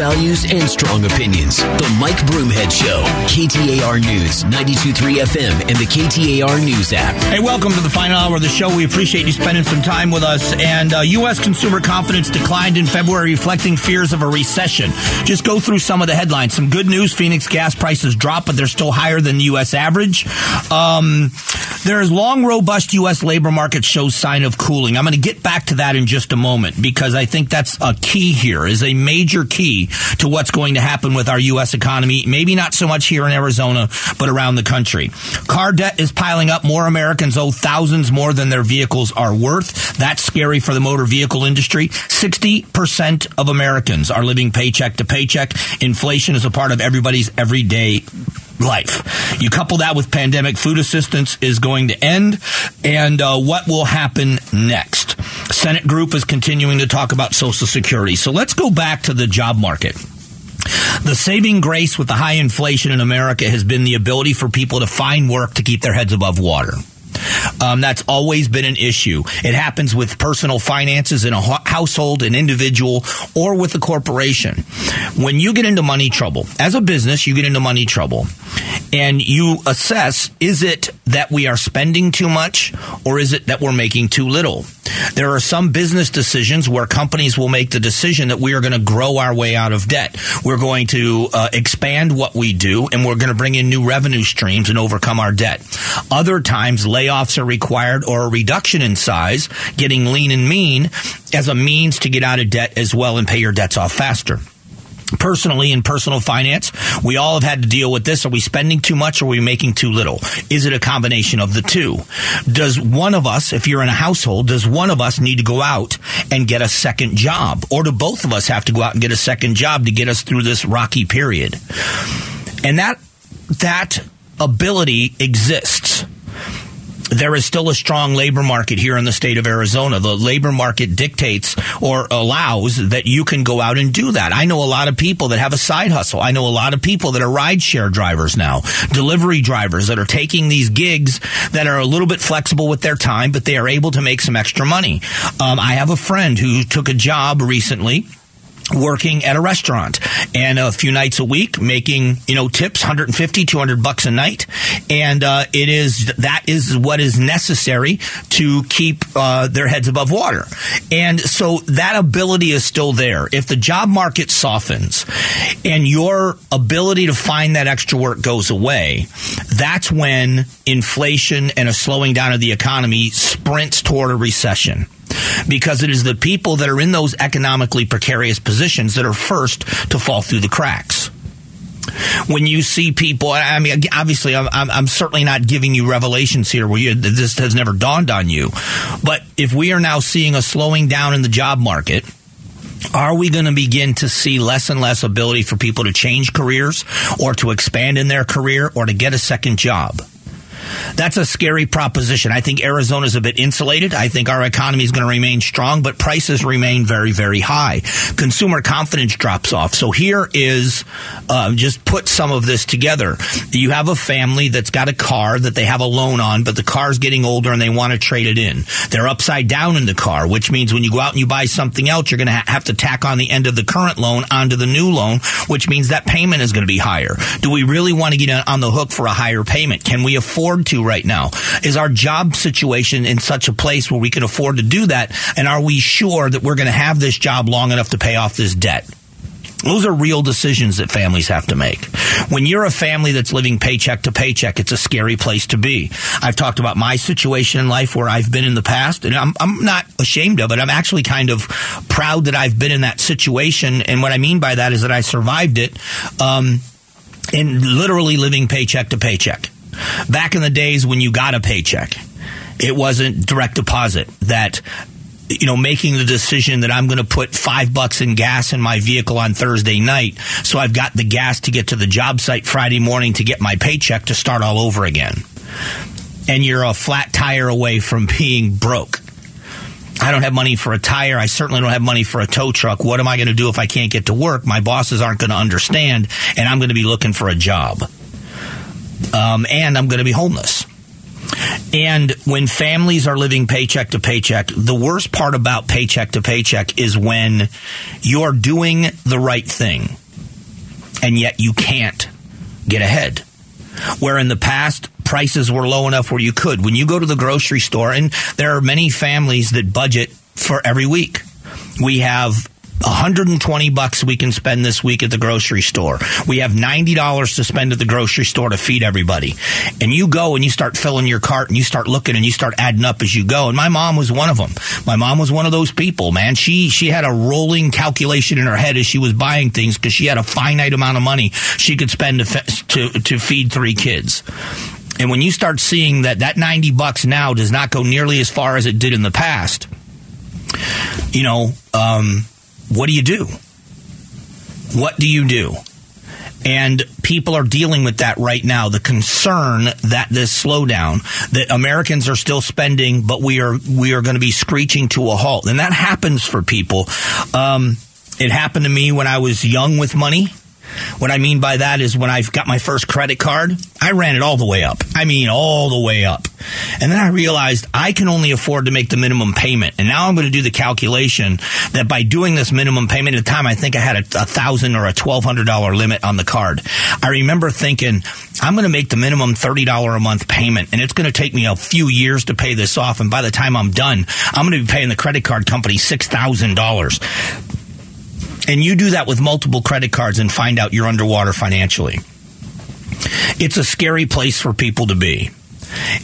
values and strong opinions. The Mike Broomhead Show. KTAR News, 92.3 FM, and the KTAR News app. Hey, welcome to the final hour of the show. We appreciate you spending some time with us. And uh, U.S. consumer confidence declined in February, reflecting fears of a recession. Just go through some of the headlines. Some good news Phoenix gas prices dropped, but they're still higher than the U.S. average. Um, there's long, robust U.S. labor market shows sign of cooling. I'm going to get back to that in just a moment because I think that's a key here, is a major key to what's going to happen with our U.S. economy. Maybe not so much here in Arizona, but around the country. Car debt is piling up. More Americans owe thousands more than their vehicles are worth. That's scary for the motor vehicle industry. 60% of Americans are living paycheck to paycheck. Inflation is a part of everybody's everyday life. You couple that with pandemic food assistance is going to end, and uh, what will happen next? Senate group is continuing to talk about Social Security. So let's go back to the job market. The saving grace with the high inflation in America has been the ability for people to find work to keep their heads above water. Um, that's always been an issue. It happens with personal finances in a household, an individual, or with a corporation. When you get into money trouble, as a business, you get into money trouble and you assess is it that we are spending too much or is it that we're making too little? There are some business decisions where companies will make the decision that we are going to grow our way out of debt. We're going to uh, expand what we do and we're going to bring in new revenue streams and overcome our debt. Other times, layoffs are required or a reduction in size, getting lean and mean as a means to get out of debt as well and pay your debts off faster personally in personal finance, we all have had to deal with this. Are we spending too much or are we making too little? Is it a combination of the two? Does one of us, if you're in a household, does one of us need to go out and get a second job? Or do both of us have to go out and get a second job to get us through this rocky period? And that, that ability exists there is still a strong labor market here in the state of Arizona. The labor market dictates or allows that you can go out and do that. I know a lot of people that have a side hustle. I know a lot of people that are rideshare drivers now, delivery drivers that are taking these gigs that are a little bit flexible with their time, but they are able to make some extra money. Um, I have a friend who took a job recently working at a restaurant and a few nights a week making you know tips 150 200 bucks a night. And uh, it is that is what is necessary to keep uh, their heads above water. And so that ability is still there. If the job market softens and your ability to find that extra work goes away that's when inflation and a slowing down of the economy sprints toward a recession because it is the people that are in those economically precarious positions that are first to fall through the cracks when you see people, I mean, obviously, I'm, I'm, certainly not giving you revelations here where you, this has never dawned on you. But if we are now seeing a slowing down in the job market, are we going to begin to see less and less ability for people to change careers or to expand in their career or to get a second job? That's a scary proposition. I think Arizona's a bit insulated. I think our economy is going to remain strong, but prices remain very, very high. Consumer confidence drops off. So here is uh, just put some of this together. You have a family that's got a car that they have a loan on, but the car's getting older and they want to trade it in. They're upside down in the car, which means when you go out and you buy something else, you're going to ha- have to tack on the end of the current loan onto the new loan, which means that payment is going to be higher. Do we really want to get on the hook for a higher payment? Can we afford to right now? Is our job situation in such a place where we can afford to do that? And are we sure that we're going to have this job long enough to pay off this debt? Those are real decisions that families have to make. When you're a family that's living paycheck to paycheck, it's a scary place to be. I've talked about my situation in life where I've been in the past, and I'm, I'm not ashamed of it. I'm actually kind of proud that I've been in that situation. And what I mean by that is that I survived it um, in literally living paycheck to paycheck. Back in the days when you got a paycheck, it wasn't direct deposit that you know, making the decision that I'm going to put five bucks in gas in my vehicle on Thursday night. So I've got the gas to get to the job site Friday morning to get my paycheck to start all over again. And you're a flat tire away from being broke. I don't have money for a tire. I certainly don't have money for a tow truck. What am I going to do if I can't get to work? My bosses aren't going to understand, and I'm going to be looking for a job um, and I'm going to be homeless. And when families are living paycheck to paycheck, the worst part about paycheck to paycheck is when you're doing the right thing and yet you can't get ahead. Where in the past, prices were low enough where you could. When you go to the grocery store, and there are many families that budget for every week. We have 120 bucks we can spend this week at the grocery store. We have $90 to spend at the grocery store to feed everybody. And you go and you start filling your cart and you start looking and you start adding up as you go. And my mom was one of them. My mom was one of those people, man. She, she had a rolling calculation in her head as she was buying things because she had a finite amount of money she could spend to, to, to feed three kids. And when you start seeing that that 90 bucks now does not go nearly as far as it did in the past, you know, um, what do you do? What do you do? And people are dealing with that right now. The concern that this slowdown, that Americans are still spending, but we are we are going to be screeching to a halt, and that happens for people. Um, it happened to me when I was young with money. What I mean by that is when I got my first credit card, I ran it all the way up. I mean, all the way up. And then I realized I can only afford to make the minimum payment. And now I'm going to do the calculation that by doing this minimum payment at the time, I think I had a, a thousand or a twelve hundred dollar limit on the card. I remember thinking, I'm going to make the minimum thirty dollar a month payment, and it's going to take me a few years to pay this off. And by the time I'm done, I'm going to be paying the credit card company six thousand dollars and you do that with multiple credit cards and find out you're underwater financially. It's a scary place for people to be.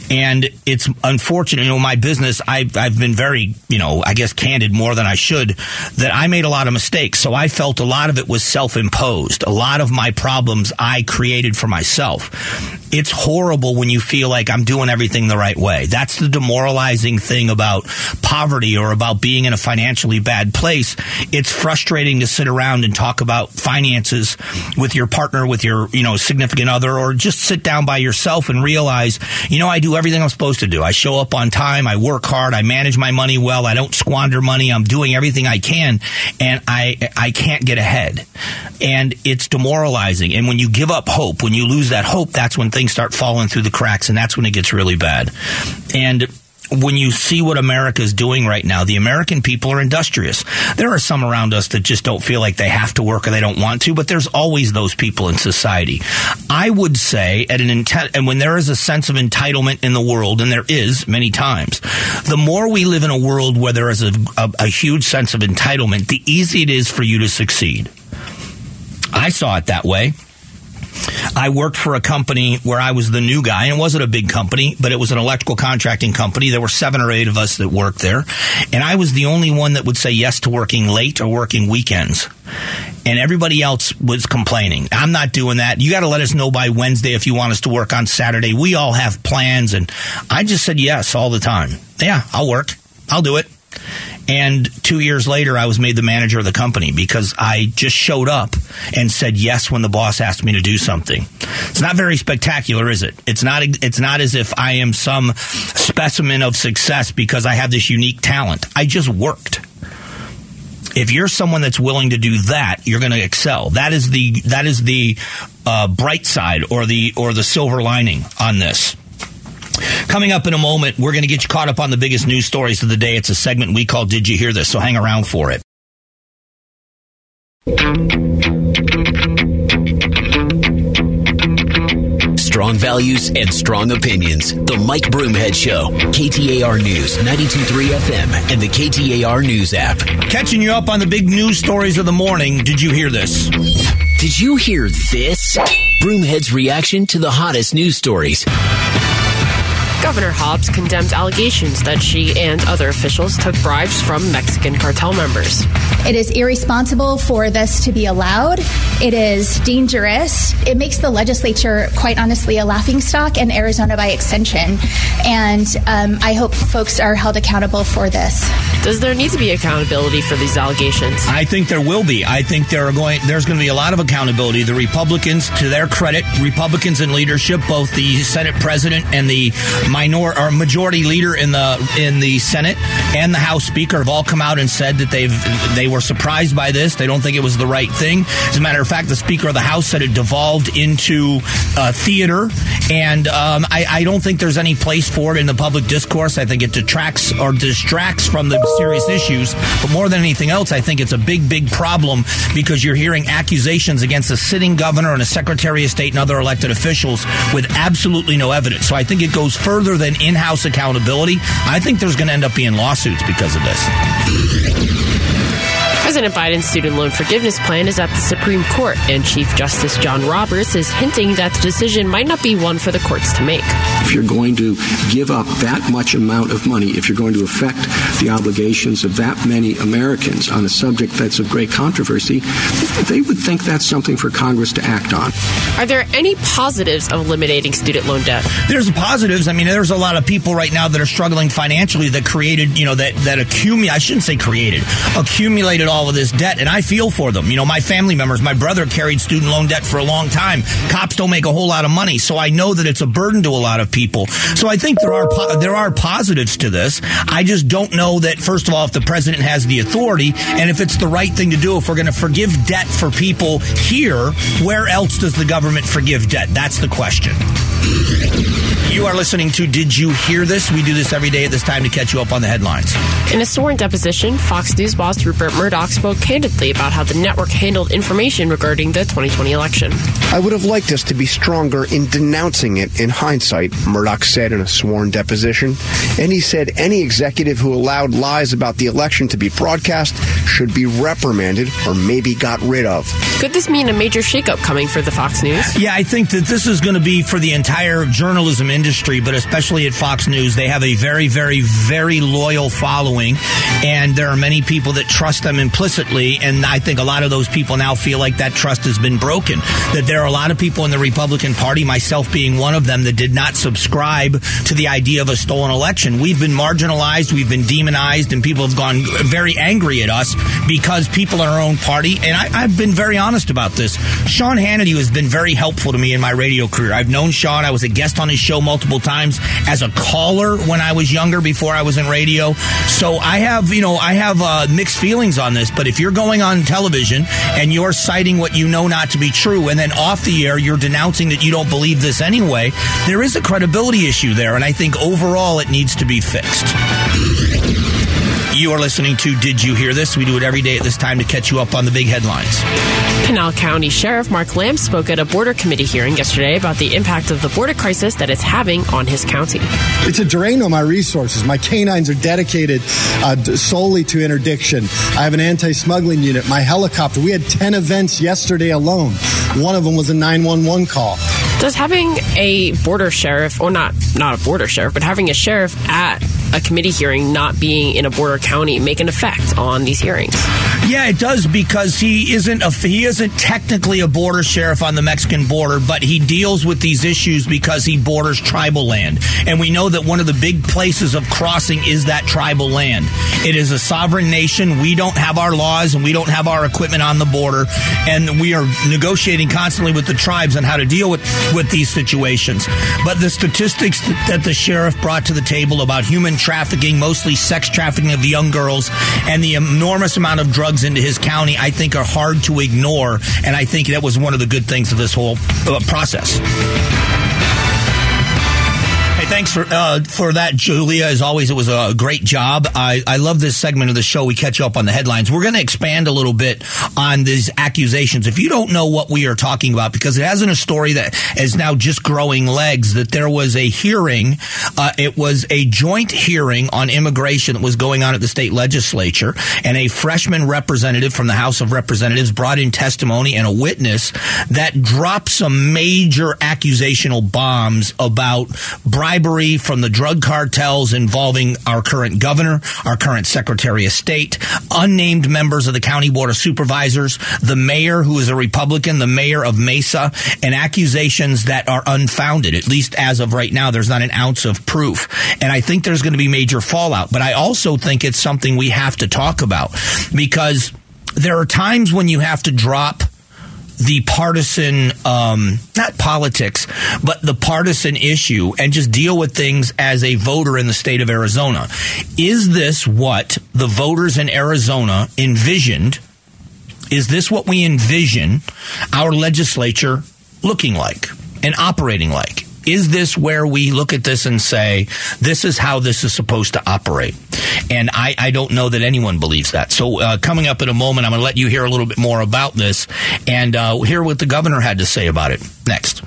And it's unfortunate, you know, my business, I've, I've been very, you know, I guess candid more than I should, that I made a lot of mistakes. So I felt a lot of it was self imposed. A lot of my problems I created for myself. It's horrible when you feel like I'm doing everything the right way. That's the demoralizing thing about poverty or about being in a financially bad place. It's frustrating to sit around and talk about finances with your partner, with your, you know, significant other, or just sit down by yourself and realize, you know, I do everything I'm supposed to do. I show up on time. I work hard. I manage my money well. I don't squander money. I'm doing everything I can and I, I can't get ahead. And it's demoralizing. And when you give up hope, when you lose that hope, that's when things start falling through the cracks, and that's when it gets really bad. And when you see what America is doing right now, the American people are industrious. There are some around us that just don't feel like they have to work or they don't want to, but there's always those people in society. I would say at an intent, and when there is a sense of entitlement in the world, and there is many times, the more we live in a world where there is a, a, a huge sense of entitlement, the easier it is for you to succeed. I saw it that way. I worked for a company where I was the new guy, and it wasn't a big company, but it was an electrical contracting company. There were seven or eight of us that worked there, and I was the only one that would say yes to working late or working weekends. And everybody else was complaining. I'm not doing that. You got to let us know by Wednesday if you want us to work on Saturday. We all have plans, and I just said yes all the time. Yeah, I'll work. I'll do it. And two years later, I was made the manager of the company because I just showed up and said yes when the boss asked me to do something. It's not very spectacular, is it? It's not. It's not as if I am some specimen of success because I have this unique talent. I just worked. If you're someone that's willing to do that, you're going to excel. That is the that is the uh, bright side or the or the silver lining on this. Coming up in a moment, we're going to get you caught up on the biggest news stories of the day. It's a segment we call Did You Hear This? So hang around for it. Strong values and strong opinions. The Mike Broomhead Show. KTAR News, 92.3 FM, and the KTAR News app. Catching you up on the big news stories of the morning. Did you hear this? Did you hear this? Broomhead's reaction to the hottest news stories. Governor Hobbs condemned allegations that she and other officials took bribes from Mexican cartel members. It is irresponsible for this to be allowed. It is dangerous. It makes the legislature, quite honestly, a laughingstock and Arizona by extension. And um, I hope folks are held accountable for this. Does there need to be accountability for these allegations? I think there will be. I think there are going. There's going to be a lot of accountability. The Republicans, to their credit, Republicans in leadership, both the Senate president and the minor or majority leader in the in the Senate and the House Speaker have all come out and said that they've they were were surprised by this. They don't think it was the right thing. As a matter of fact, the Speaker of the House said it devolved into uh, theater, and um, I, I, don't think there's any place for it in the public discourse. I think it detracts or distracts from the serious issues. But more than anything else, I think it's a big, big problem because you're hearing accusations against a sitting governor and a Secretary of State and other elected officials with absolutely no evidence. So I think it goes further than in-house accountability. I think there's going to end up being lawsuits because of this. President Biden's student loan forgiveness plan is at the Supreme Court, and Chief Justice John Roberts is hinting that the decision might not be one for the courts to make. If you're going to give up that much amount of money, if you're going to affect the obligations of that many Americans on a subject that's of great controversy, they would think that's something for Congress to act on. Are there any positives of eliminating student loan debt? There's positives. I mean, there's a lot of people right now that are struggling financially that created, you know, that that accumulate. I shouldn't say created, accumulated all all of this debt, and I feel for them. You know, my family members, my brother carried student loan debt for a long time. Cops don't make a whole lot of money, so I know that it's a burden to a lot of people. So I think there are po- there are positives to this. I just don't know that first of all, if the president has the authority, and if it's the right thing to do. If we're going to forgive debt for people here, where else does the government forgive debt? That's the question. You are listening to Did You Hear This? We do this every day at this time to catch you up on the headlines. In a sworn deposition, Fox News boss Rupert Murdoch spoke candidly about how the network handled information regarding the 2020 election. I would have liked us to be stronger in denouncing it in hindsight, Murdoch said in a sworn deposition. And he said any executive who allowed lies about the election to be broadcast should be reprimanded or maybe got rid of. Could this mean a major shakeup coming for the Fox News? Yeah, I think that this is going to be for the entire journalism industry, but especially at Fox News. They have a very, very, very loyal following, and there are many people that trust them implicitly. And I think a lot of those people now feel like that trust has been broken. That there are a lot of people in the Republican Party, myself being one of them, that did not subscribe to the idea of a stolen election. We've been marginalized, we've been demonized, and people have gone very angry at us because people in our own party, and I, I've been very honest about this. Sean Hannity has been very helpful to me in my radio career. I've known Sean. I was a guest on his show multiple times as a caller when I was younger before I was in radio. So I have, you know, I have uh, mixed feelings on this. But if you're going on television and you're citing what you know not to be true, and then off the air you're denouncing that you don't believe this anyway, there is a credibility issue there. And I think overall it needs to be fixed. You are listening to Did You Hear This? We do it every day at this time to catch you up on the big headlines. Pinal County Sheriff Mark Lamb spoke at a border committee hearing yesterday about the impact of the border crisis that it's having on his county. It's a drain on my resources. My canines are dedicated uh, solely to interdiction. I have an anti smuggling unit. My helicopter, we had 10 events yesterday alone. One of them was a 911 call. Does having a border sheriff, or not not a border sheriff, but having a sheriff at a committee hearing not being in a border county make an effect on these hearings? Yeah, it does because he isn't a, he isn't technically a border sheriff on the Mexican border, but he deals with these issues because he borders tribal land, and we know that one of the big places of crossing is that tribal land. It is a sovereign nation. We don't have our laws and we don't have our equipment on the border, and we are negotiating constantly with the tribes on how to deal with with these situations. But the statistics that the sheriff brought to the table about human trafficking, mostly sex trafficking of young girls, and the enormous amount of into his county, I think are hard to ignore. And I think that was one of the good things of this whole uh, process thanks for uh, for that, Julia. As always, it was a great job. I, I love this segment of the show. We catch up on the headlines. We're going to expand a little bit on these accusations. If you don't know what we are talking about, because it hasn't a story that is now just growing legs, that there was a hearing. Uh, it was a joint hearing on immigration that was going on at the state legislature, and a freshman representative from the House of Representatives brought in testimony and a witness that dropped some major accusational bombs about bribery bribery from the drug cartels involving our current governor, our current secretary of state, unnamed members of the county board of supervisors, the mayor who is a Republican, the mayor of Mesa, and accusations that are unfounded. At least as of right now, there's not an ounce of proof. And I think there's going to be major fallout. But I also think it's something we have to talk about because there are times when you have to drop the partisan, um, not politics, but the partisan issue and just deal with things as a voter in the state of Arizona. Is this what the voters in Arizona envisioned? Is this what we envision our legislature looking like and operating like? Is this where we look at this and say, this is how this is supposed to operate? And I, I don't know that anyone believes that. So, uh, coming up in a moment, I'm going to let you hear a little bit more about this and uh, hear what the governor had to say about it next.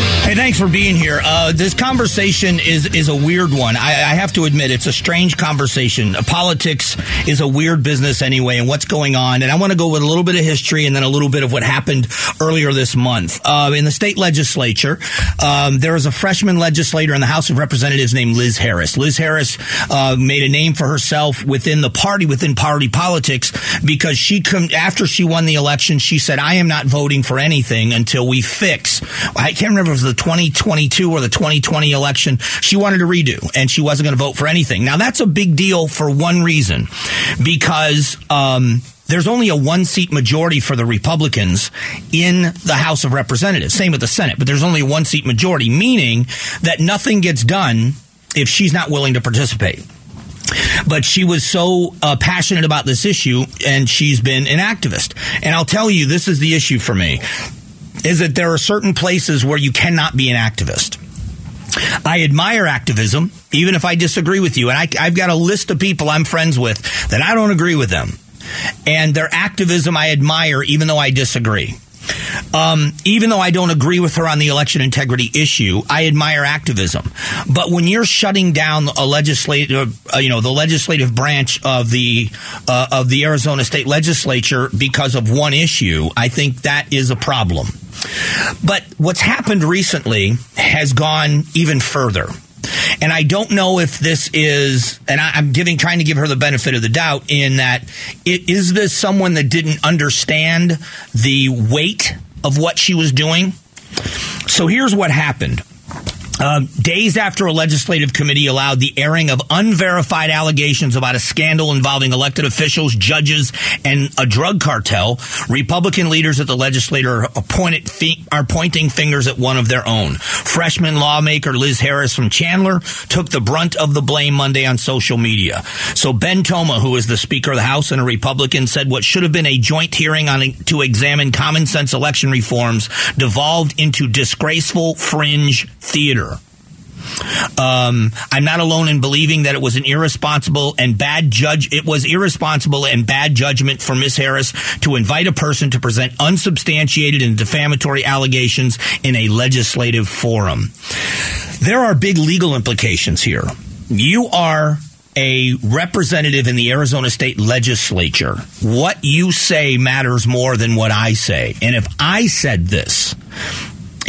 Hey, thanks for being here. Uh, this conversation is is a weird one. I, I, have to admit, it's a strange conversation. Uh, politics is a weird business anyway, and what's going on. And I want to go with a little bit of history and then a little bit of what happened earlier this month uh, in the state legislature. Um, there was a freshman legislator in the House of Representatives named Liz Harris. Liz Harris uh, made a name for herself within the party, within party politics, because she com- after she won the election, she said, "I am not voting for anything until we fix." I can't remember if was the 2022 or the 2020 election, she wanted to redo and she wasn't going to vote for anything. Now that's a big deal for one reason, because, um, there's only a one seat majority for the Republicans in the House of Representatives. Same with the Senate, but there's only a one seat majority, meaning that nothing gets done if she's not willing to participate. But she was so uh, passionate about this issue, and she's been an activist. And I'll tell you, this is the issue for me is that there are certain places where you cannot be an activist. I admire activism, even if I disagree with you. And I, have got a list of people I'm friends with that I don't agree with them. And their activism I admire, even though I disagree. Um, even though I don't agree with her on the election integrity issue, I admire activism. But when you're shutting down a legislative, uh, you know, the legislative branch of the uh, of the Arizona state legislature because of one issue, I think that is a problem. But what's happened recently has gone even further. And I don't know if this is, and I, am giving, trying to give her the benefit of the doubt in that, it, is this someone that didn't understand the weight of what she was doing? So here's what happened. Uh, days after a legislative committee allowed the airing of unverified allegations about a scandal involving elected officials, judges, and a drug cartel, Republican leaders at the legislature are pointing fingers at one of their own. Freshman lawmaker Liz Harris from Chandler took the brunt of the blame Monday on social media. So Ben Toma, who is the Speaker of the House and a Republican, said what should have been a joint hearing on to examine common sense election reforms devolved into disgraceful fringe theater. Um, I'm not alone in believing that it was an irresponsible and bad judge. It was irresponsible and bad judgment for Miss Harris to invite a person to present unsubstantiated and defamatory allegations in a legislative forum. There are big legal implications here. You are a representative in the Arizona state legislature. What you say matters more than what I say. And if I said this,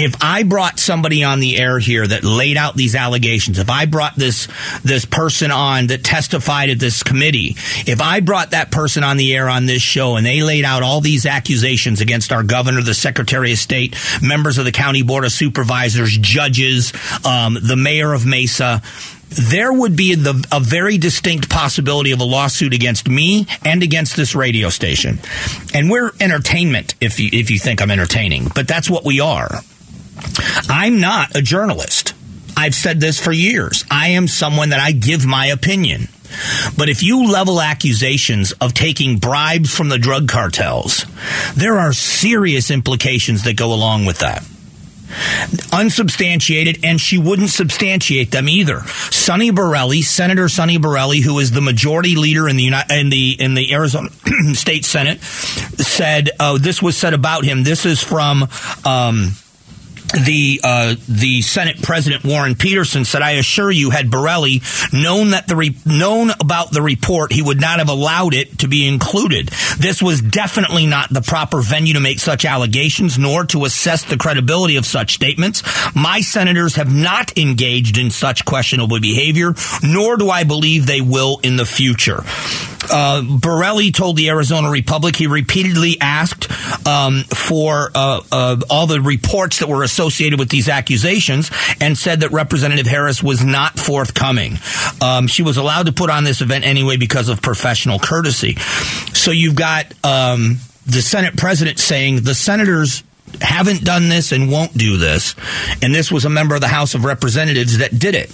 if I brought somebody on the air here that laid out these allegations, if I brought this this person on that testified at this committee, if I brought that person on the air on this show and they laid out all these accusations against our governor, the secretary of state, members of the county board of supervisors, judges, um, the mayor of Mesa, there would be the, a very distinct possibility of a lawsuit against me and against this radio station. And we're entertainment if you, if you think I'm entertaining, but that's what we are. I'm not a journalist. I've said this for years. I am someone that I give my opinion. But if you level accusations of taking bribes from the drug cartels, there are serious implications that go along with that. Unsubstantiated, and she wouldn't substantiate them either. Sonny Borrelli, Senator Sonny Borrelli, who is the majority leader in the in the in the Arizona State Senate, said, "Oh, this was said about him. This is from." Um, the uh, the Senate President Warren Petersen said, "I assure you, had Borrelli known that the re- known about the report, he would not have allowed it to be included. This was definitely not the proper venue to make such allegations, nor to assess the credibility of such statements. My senators have not engaged in such questionable behavior, nor do I believe they will in the future." Uh, Borrelli told the Arizona Republic he repeatedly asked um, for uh, uh, all the reports that were associated with these accusations and said that Representative Harris was not forthcoming. Um, she was allowed to put on this event anyway because of professional courtesy. So you've got um, the Senate president saying the senators haven't done this and won't do this. And this was a member of the House of Representatives that did it.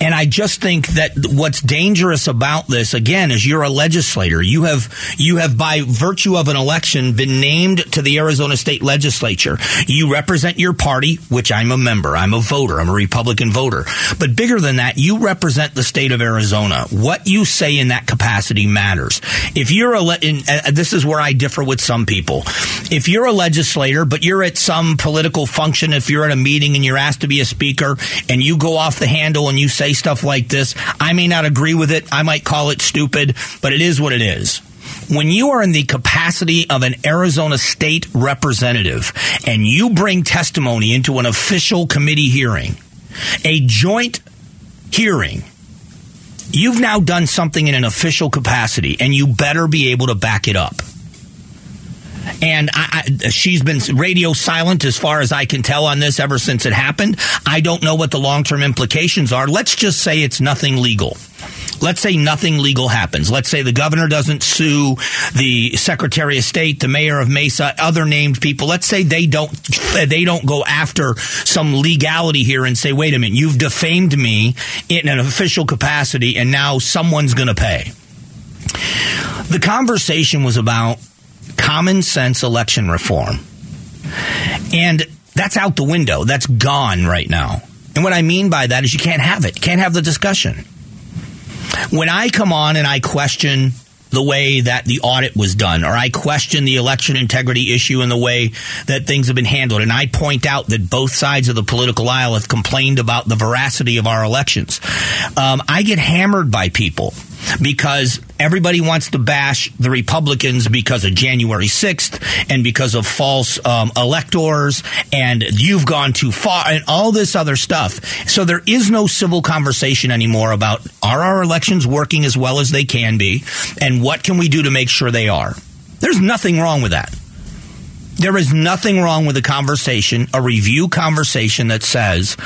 And I just think that what's dangerous about this, again, is you're a legislator. You have, you have by virtue of an election been named to the Arizona state legislature. You represent your party, which I'm a member. I'm a voter. I'm a Republican voter. But bigger than that, you represent the state of Arizona. What you say in that capacity matters. If you're a, in, uh, this is where I differ with some people. If you're a legislator, but you're at some political function, if you're at a meeting and you're asked to be a speaker and you go off the handle and you say stuff like this. I may not agree with it. I might call it stupid, but it is what it is when you are in the capacity of an Arizona state representative and you bring testimony into an official committee hearing, a joint hearing, you've now done something in an official capacity and you better be able to back it up and I, I, she's been radio silent as far as I can tell on this ever since it happened. I don't know what the long term implications are. Let's just say it's nothing legal. Let's say nothing legal happens. Let's say the governor doesn't sue the secretary of state, the mayor of Mesa, other named people. Let's say they don't they don't go after some legality here and say, "Wait a minute, you've defamed me in an official capacity and now someone's going to pay." The conversation was about common sense election reform. And that's out the window. That's gone right now. And what I mean by that is you can't have it. Can't have the discussion. When I come on and I question the way that the audit was done, or I question the election integrity issue and the way that things have been handled, and I point out that both sides of the political aisle have complained about the veracity of our elections, um, I get hammered by people because everybody wants to bash the Republicans because of January 6th and because of false um, electors and you've gone too far and all this other stuff. So there is no civil conversation anymore about are our elections working as well as they can be and what can we do to make sure they are. There's nothing wrong with that. There is nothing wrong with a conversation, a review conversation that says,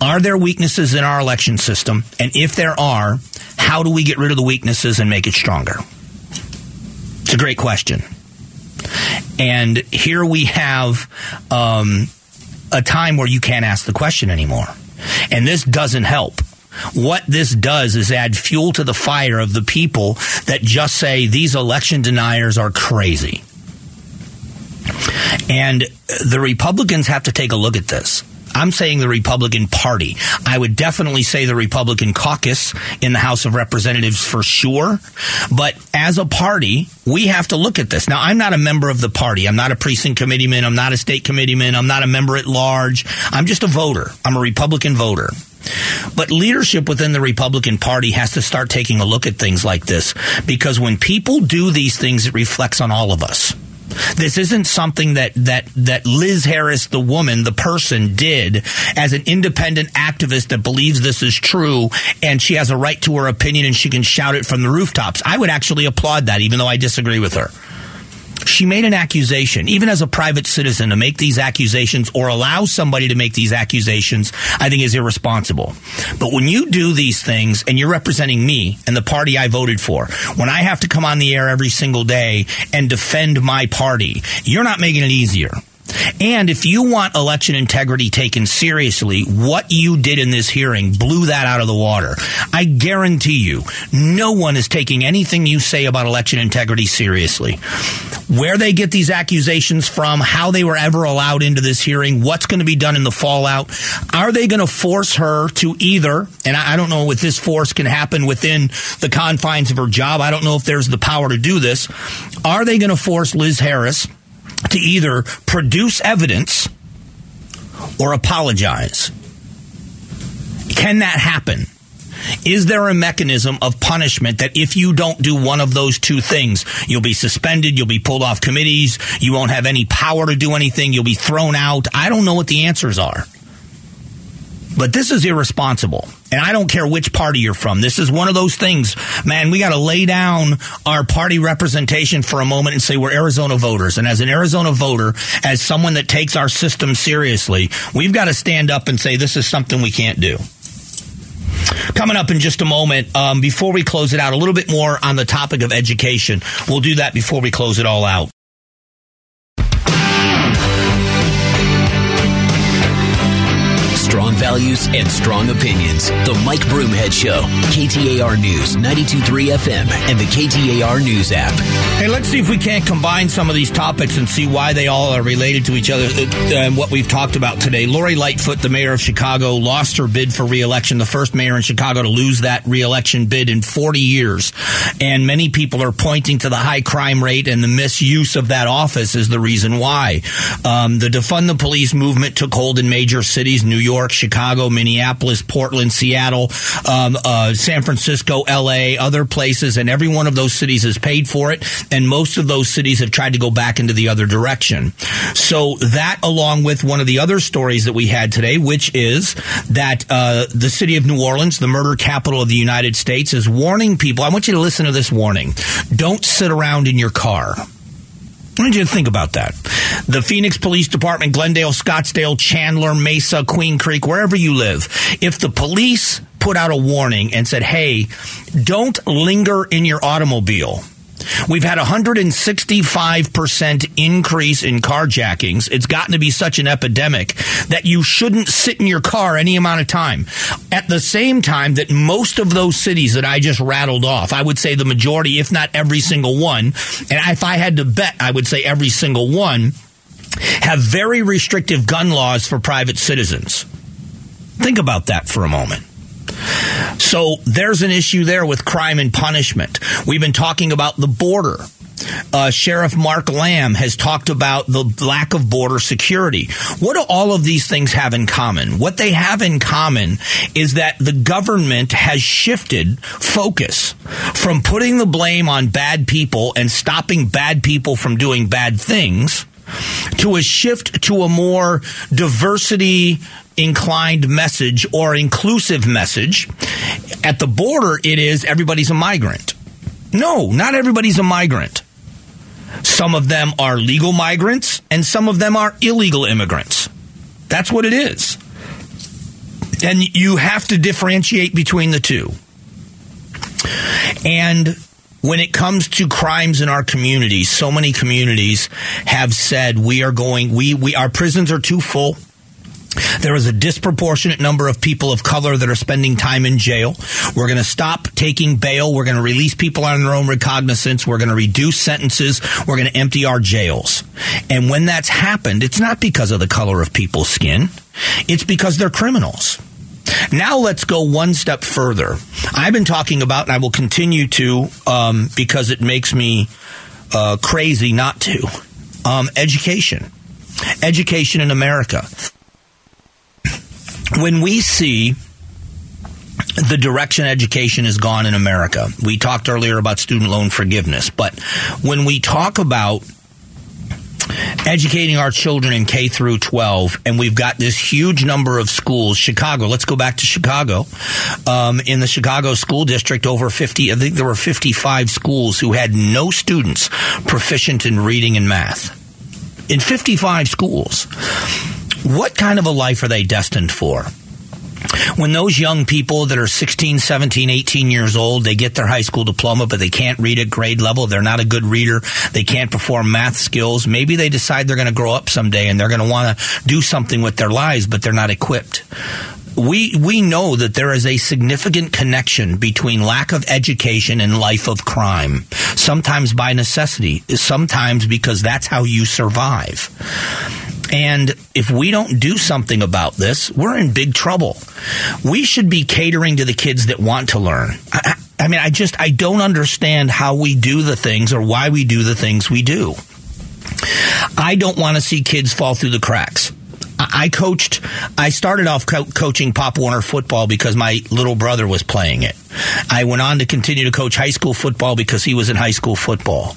are there weaknesses in our election system? And if there are, how do we get rid of the weaknesses and make it stronger? It's a great question. And here we have um, a time where you can't ask the question anymore. And this doesn't help. What this does is add fuel to the fire of the people that just say these election deniers are crazy. And the Republicans have to take a look at this. I'm saying the Republican Party. I would definitely say the Republican caucus in the House of Representatives for sure. But as a party, we have to look at this. Now, I'm not a member of the party. I'm not a precinct committeeman. I'm not a state committeeman. I'm not a member at large. I'm just a voter. I'm a Republican voter. But leadership within the Republican Party has to start taking a look at things like this because when people do these things, it reflects on all of us. This isn't something that that that Liz Harris, the woman, the person, did as an independent activist that believes this is true and she has a right to her opinion and she can shout it from the rooftops. I would actually applaud that, even though I disagree with her she made an accusation, even as a private citizen, to make these accusations or allow somebody to make these accusations, I think is irresponsible. But when you do these things and you're representing me and the party I voted for, when I have to come on the air every single day and defend my party, you're not making it easier. And if you want election integrity taken seriously, what you did in this hearing blew that out of the water. I guarantee you, no one is taking anything you say about election integrity seriously. Where they get these accusations from, how they were ever allowed into this hearing, what's going to be done in the fallout. Are they going to force her to either, and I don't know if this force can happen within the confines of her job. I don't know if there's the power to do this. Are they going to force Liz Harris to either produce evidence or apologize. Can that happen? Is there a mechanism of punishment that if you don't do one of those two things, you'll be suspended, you'll be pulled off committees, you won't have any power to do anything, you'll be thrown out? I don't know what the answers are. But this is irresponsible. And I don't care which party you're from. This is one of those things, man, we got to lay down our party representation for a moment and say we're Arizona voters. And as an Arizona voter, as someone that takes our system seriously, we've got to stand up and say this is something we can't do. Coming up in just a moment, um, before we close it out, a little bit more on the topic of education. We'll do that before we close it all out. Values and strong opinions. The Mike Broomhead Show. KTAR News, 92.3 FM, and the KTAR News app. Hey, let's see if we can't combine some of these topics and see why they all are related to each other uh, and what we've talked about today. Lori Lightfoot, the mayor of Chicago, lost her bid for reelection, the first mayor in Chicago to lose that reelection bid in 40 years. And many people are pointing to the high crime rate and the misuse of that office as the reason why. Um, the defund the police movement took hold in major cities, New York, York, Chicago, Minneapolis, Portland, Seattle, um, uh, San Francisco, LA, other places, and every one of those cities has paid for it. And most of those cities have tried to go back into the other direction. So that, along with one of the other stories that we had today, which is that uh, the city of New Orleans, the murder capital of the United States, is warning people. I want you to listen to this warning: don't sit around in your car. I want you to think about that. The Phoenix Police Department, Glendale, Scottsdale, Chandler, Mesa, Queen Creek, wherever you live, if the police put out a warning and said, hey, don't linger in your automobile We've had a 165% increase in carjackings. It's gotten to be such an epidemic that you shouldn't sit in your car any amount of time. At the same time that most of those cities that I just rattled off, I would say the majority, if not every single one, and if I had to bet, I would say every single one, have very restrictive gun laws for private citizens. Think about that for a moment. So there's an issue there with crime and punishment. We've been talking about the border. Uh, Sheriff Mark Lamb has talked about the lack of border security. What do all of these things have in common? What they have in common is that the government has shifted focus from putting the blame on bad people and stopping bad people from doing bad things to a shift to a more diversity inclined message or inclusive message. At the border, it is everybody's a migrant. No, not everybody's a migrant. Some of them are legal migrants and some of them are illegal immigrants. That's what it is. And you have to differentiate between the two. And when it comes to crimes in our communities, so many communities have said we are going we we our prisons are too full. There is a disproportionate number of people of color that are spending time in jail. We're going to stop taking bail. We're going to release people on their own recognizance. We're going to reduce sentences. We're going to empty our jails. And when that's happened, it's not because of the color of people's skin. It's because they're criminals. Now let's go one step further. I've been talking about, and I will continue to, um, because it makes me uh, crazy not to, um, education. Education in America when we see the direction education has gone in America, we talked earlier about student loan forgiveness, but when we talk about educating our children in K through 12, and we've got this huge number of schools. Chicago, let's go back to Chicago. Um, in the Chicago school district, over 50, I think there were 55 schools who had no students proficient in reading and math. In 55 schools. What kind of a life are they destined for? when those young people that are 16, 17, 18 years old, they get their high school diploma, but they can't read at grade level, they're not a good reader, they can't perform math skills, maybe they decide they're going to grow up someday and they're going to want to do something with their lives, but they're not equipped. We, we know that there is a significant connection between lack of education and life of crime. Sometimes by necessity, sometimes because that's how you survive. And if we don't do something about this, we're in big trouble. We should be catering to the kids that want to learn. I, I, mean, I just, I don't understand how we do the things or why we do the things we do. I don't want to see kids fall through the cracks. I coached, I started off co- coaching Pop Warner football because my little brother was playing it. I went on to continue to coach high school football because he was in high school football.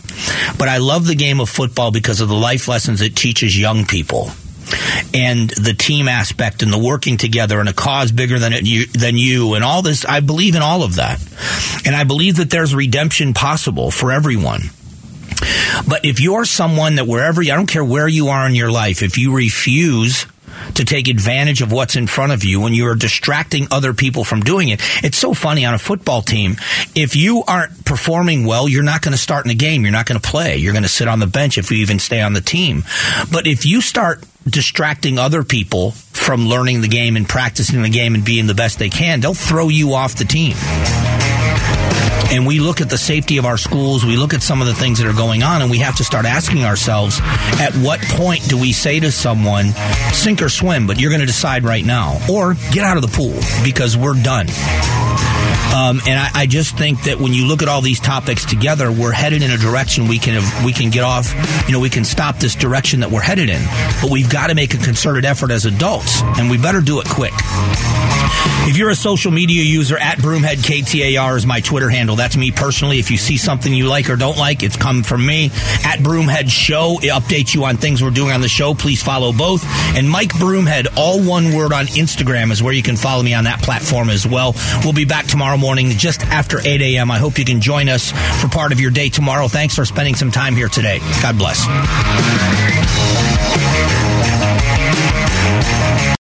But I love the game of football because of the life lessons it teaches young people. and the team aspect and the working together and a cause bigger than it, you, than you and all this. I believe in all of that, and I believe that there's redemption possible for everyone. But if you're someone that wherever I don't care where you are in your life, if you refuse to take advantage of what's in front of you when you are distracting other people from doing it. It's so funny on a football team. If you aren't performing well, you're not going to start in the game. You're not going to play. You're going to sit on the bench if you even stay on the team. But if you start distracting other people from learning the game and practicing the game and being the best they can, they'll throw you off the team and we look at the safety of our schools, we look at some of the things that are going on, and we have to start asking ourselves at what point do we say to someone, sink or swim, but you're going to decide right now, or get out of the pool because we're done. Um, and I, I, just think that when you look at all these topics together, we're headed in a direction we can we can get off. You know, we can stop this direction that we're headed in. But we've got to make a concerted effort as adults, and we better do it quick. If you're a social media user, at Broomhead KTAR is my Twitter handle. That's me personally. If you see something you like or don't like, it's come from me. At Broomhead Show, it updates you on things we're doing on the show. Please follow both. And Mike Broomhead, all one word on Instagram, is where you can follow me on that platform as well. We'll be back tomorrow morning just after 8 a.m. I hope you can join us for part of your day tomorrow. Thanks for spending some time here today. God bless.